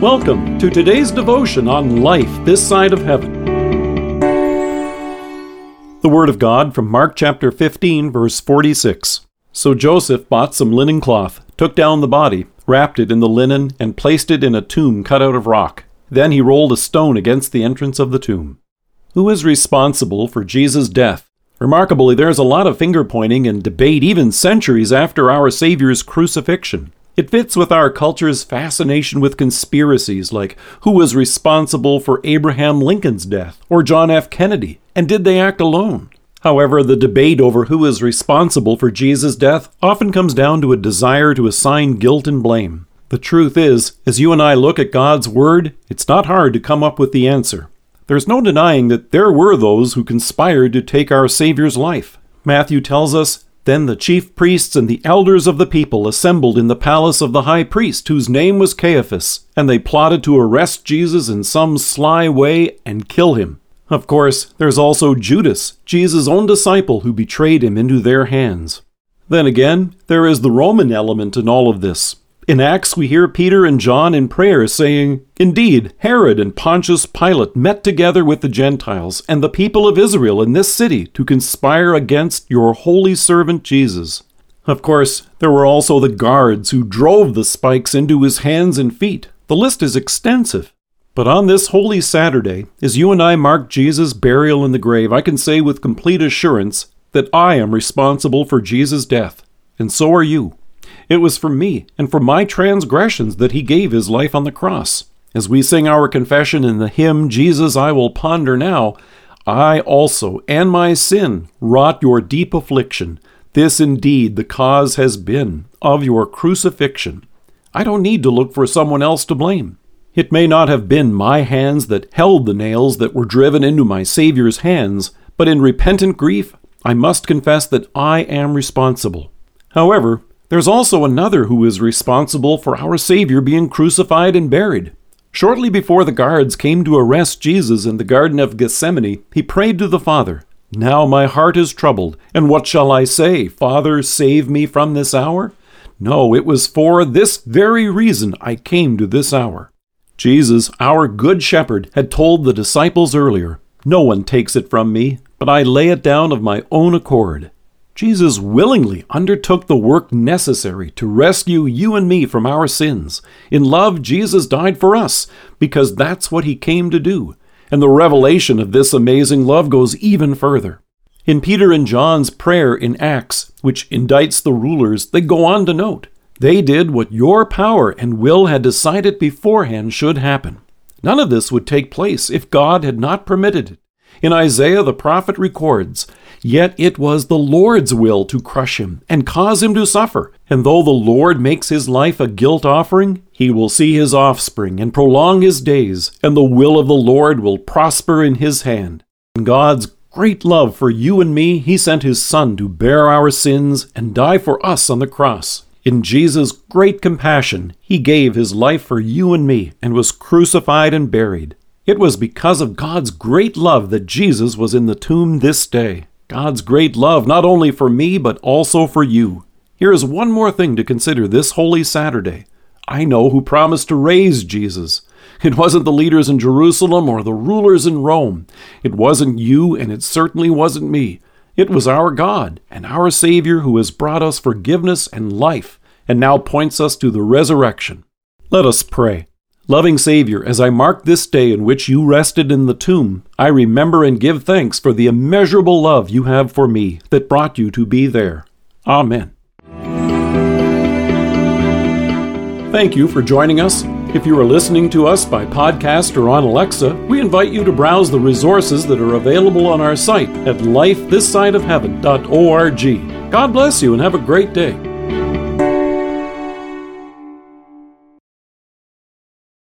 Welcome to today's devotion on life this side of heaven. The Word of God from Mark chapter 15, verse 46. So Joseph bought some linen cloth, took down the body, wrapped it in the linen, and placed it in a tomb cut out of rock. Then he rolled a stone against the entrance of the tomb. Who is responsible for Jesus' death? Remarkably, there's a lot of finger pointing and debate even centuries after our Savior's crucifixion. It fits with our culture's fascination with conspiracies like who was responsible for Abraham Lincoln's death or John F. Kennedy, and did they act alone? However, the debate over who is responsible for Jesus' death often comes down to a desire to assign guilt and blame. The truth is, as you and I look at God's Word, it's not hard to come up with the answer. There's no denying that there were those who conspired to take our Savior's life. Matthew tells us then the chief priests and the elders of the people assembled in the palace of the high priest, whose name was Caiaphas, and they plotted to arrest Jesus in some sly way and kill him. Of course, there's also Judas, Jesus' own disciple, who betrayed him into their hands. Then again, there is the Roman element in all of this. In Acts, we hear Peter and John in prayer saying, Indeed, Herod and Pontius Pilate met together with the Gentiles and the people of Israel in this city to conspire against your holy servant Jesus. Of course, there were also the guards who drove the spikes into his hands and feet. The list is extensive. But on this holy Saturday, as you and I mark Jesus' burial in the grave, I can say with complete assurance that I am responsible for Jesus' death, and so are you. It was for me and for my transgressions that he gave his life on the cross. As we sing our confession in the hymn, Jesus I will ponder now, I also and my sin wrought your deep affliction. This indeed the cause has been of your crucifixion. I don't need to look for someone else to blame. It may not have been my hands that held the nails that were driven into my Saviour's hands, but in repentant grief I must confess that I am responsible. However, there's also another who is responsible for our Savior being crucified and buried. Shortly before the guards came to arrest Jesus in the Garden of Gethsemane, he prayed to the Father, Now my heart is troubled, and what shall I say? Father, save me from this hour? No, it was for this very reason I came to this hour. Jesus, our Good Shepherd, had told the disciples earlier, No one takes it from me, but I lay it down of my own accord. Jesus willingly undertook the work necessary to rescue you and me from our sins. In love, Jesus died for us, because that's what he came to do. And the revelation of this amazing love goes even further. In Peter and John's prayer in Acts, which indicts the rulers, they go on to note they did what your power and will had decided beforehand should happen. None of this would take place if God had not permitted it. In Isaiah, the prophet records, Yet it was the Lord's will to crush him and cause him to suffer. And though the Lord makes his life a guilt offering, he will see his offspring and prolong his days, and the will of the Lord will prosper in his hand. In God's great love for you and me, he sent his Son to bear our sins and die for us on the cross. In Jesus' great compassion, he gave his life for you and me and was crucified and buried. It was because of God's great love that Jesus was in the tomb this day. God's great love, not only for me, but also for you. Here is one more thing to consider this Holy Saturday. I know who promised to raise Jesus. It wasn't the leaders in Jerusalem or the rulers in Rome. It wasn't you, and it certainly wasn't me. It was our God and our Savior who has brought us forgiveness and life, and now points us to the resurrection. Let us pray. Loving Savior, as I mark this day in which you rested in the tomb, I remember and give thanks for the immeasurable love you have for me that brought you to be there. Amen. Thank you for joining us. If you are listening to us by podcast or on Alexa, we invite you to browse the resources that are available on our site at lifethissideofheaven.org. God bless you and have a great day.